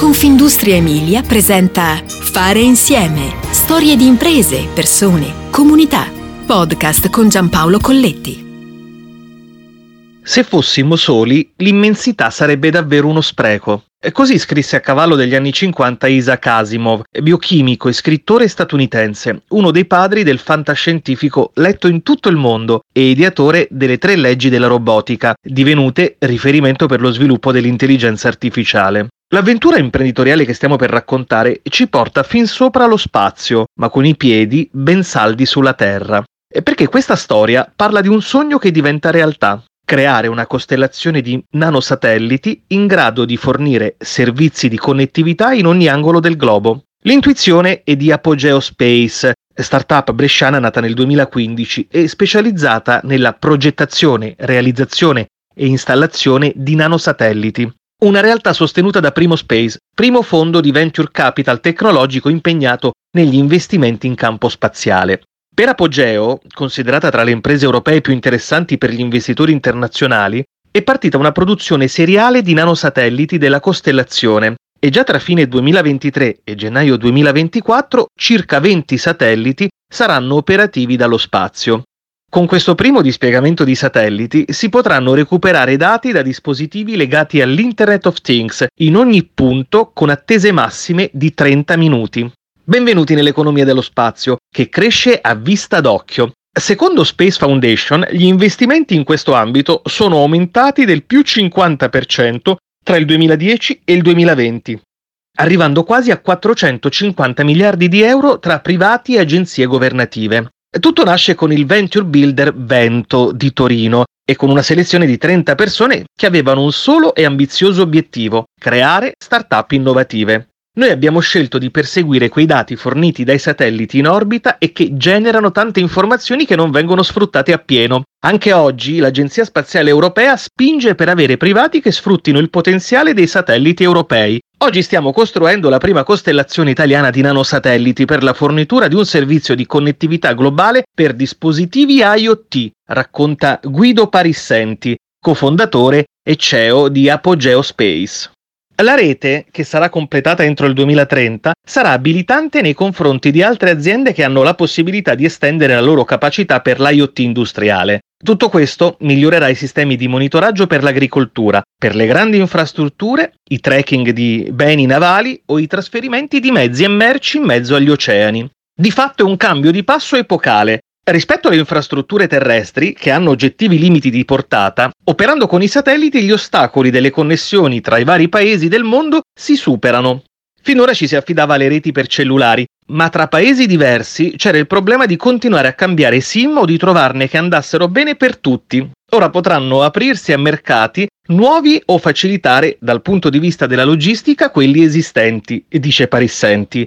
Confindustria Emilia presenta Fare insieme. Storie di imprese, persone, comunità. Podcast con Giampaolo Colletti. Se fossimo soli, l'immensità sarebbe davvero uno spreco. E così scrisse a cavallo degli anni 50 Isaac Asimov, biochimico e scrittore statunitense, uno dei padri del fantascientifico letto in tutto il mondo e ideatore delle tre leggi della robotica, divenute riferimento per lo sviluppo dell'intelligenza artificiale. L'avventura imprenditoriale che stiamo per raccontare ci porta fin sopra lo spazio, ma con i piedi ben saldi sulla Terra. Perché questa storia parla di un sogno che diventa realtà, creare una costellazione di nanosatelliti in grado di fornire servizi di connettività in ogni angolo del globo. L'intuizione è di Apogeo Space, startup bresciana nata nel 2015 e specializzata nella progettazione, realizzazione e installazione di nanosatelliti una realtà sostenuta da Primo Space, primo fondo di venture capital tecnologico impegnato negli investimenti in campo spaziale. Per Apogeo, considerata tra le imprese europee più interessanti per gli investitori internazionali, è partita una produzione seriale di nanosatelliti della costellazione e già tra fine 2023 e gennaio 2024 circa 20 satelliti saranno operativi dallo spazio. Con questo primo dispiegamento di satelliti si potranno recuperare dati da dispositivi legati all'Internet of Things in ogni punto con attese massime di 30 minuti. Benvenuti nell'economia dello spazio, che cresce a vista d'occhio. Secondo Space Foundation, gli investimenti in questo ambito sono aumentati del più 50% tra il 2010 e il 2020, arrivando quasi a 450 miliardi di euro tra privati e agenzie governative. Tutto nasce con il Venture Builder Vento di Torino e con una selezione di 30 persone che avevano un solo e ambizioso obiettivo, creare start-up innovative. Noi abbiamo scelto di perseguire quei dati forniti dai satelliti in orbita e che generano tante informazioni che non vengono sfruttate appieno. Anche oggi l'Agenzia Spaziale Europea spinge per avere privati che sfruttino il potenziale dei satelliti europei. Oggi stiamo costruendo la prima costellazione italiana di nanosatelliti per la fornitura di un servizio di connettività globale per dispositivi IoT, racconta Guido Parissenti, cofondatore e CEO di Apogeo Space. La rete, che sarà completata entro il 2030, sarà abilitante nei confronti di altre aziende che hanno la possibilità di estendere la loro capacità per l'IoT industriale. Tutto questo migliorerà i sistemi di monitoraggio per l'agricoltura, per le grandi infrastrutture, i tracking di beni navali o i trasferimenti di mezzi e merci in mezzo agli oceani. Di fatto è un cambio di passo epocale Rispetto alle infrastrutture terrestri, che hanno oggettivi limiti di portata, operando con i satelliti gli ostacoli delle connessioni tra i vari paesi del mondo si superano. Finora ci si affidava alle reti per cellulari, ma tra paesi diversi c'era il problema di continuare a cambiare SIM o di trovarne che andassero bene per tutti. Ora potranno aprirsi a mercati nuovi o facilitare, dal punto di vista della logistica, quelli esistenti, dice Parissenti.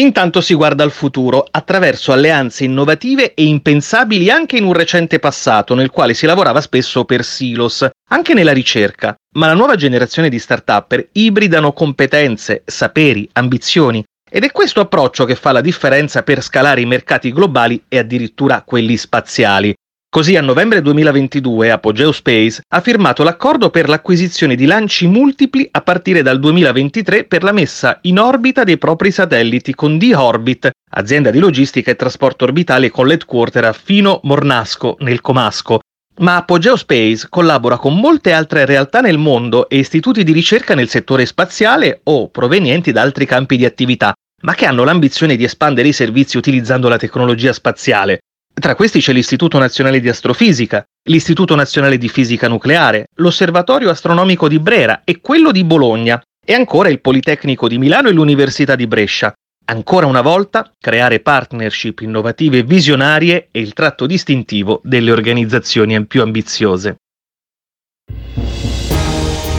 Intanto si guarda al futuro attraverso alleanze innovative e impensabili anche in un recente passato nel quale si lavorava spesso per silos, anche nella ricerca. Ma la nuova generazione di start-upper ibridano competenze, saperi, ambizioni ed è questo approccio che fa la differenza per scalare i mercati globali e addirittura quelli spaziali. Così a novembre 2022 Apogeo Space ha firmato l'accordo per l'acquisizione di lanci multipli a partire dal 2023 per la messa in orbita dei propri satelliti con D-Orbit, azienda di logistica e trasporto orbitale con l'headquarter a Fino Mornasco nel Comasco. Ma Apogeo Space collabora con molte altre realtà nel mondo e istituti di ricerca nel settore spaziale o provenienti da altri campi di attività, ma che hanno l'ambizione di espandere i servizi utilizzando la tecnologia spaziale. Tra questi c'è l'Istituto Nazionale di Astrofisica, l'Istituto Nazionale di Fisica Nucleare, l'Osservatorio Astronomico di Brera e quello di Bologna, e ancora il Politecnico di Milano e l'Università di Brescia. Ancora una volta, creare partnership innovative e visionarie è il tratto distintivo delle organizzazioni più ambiziose.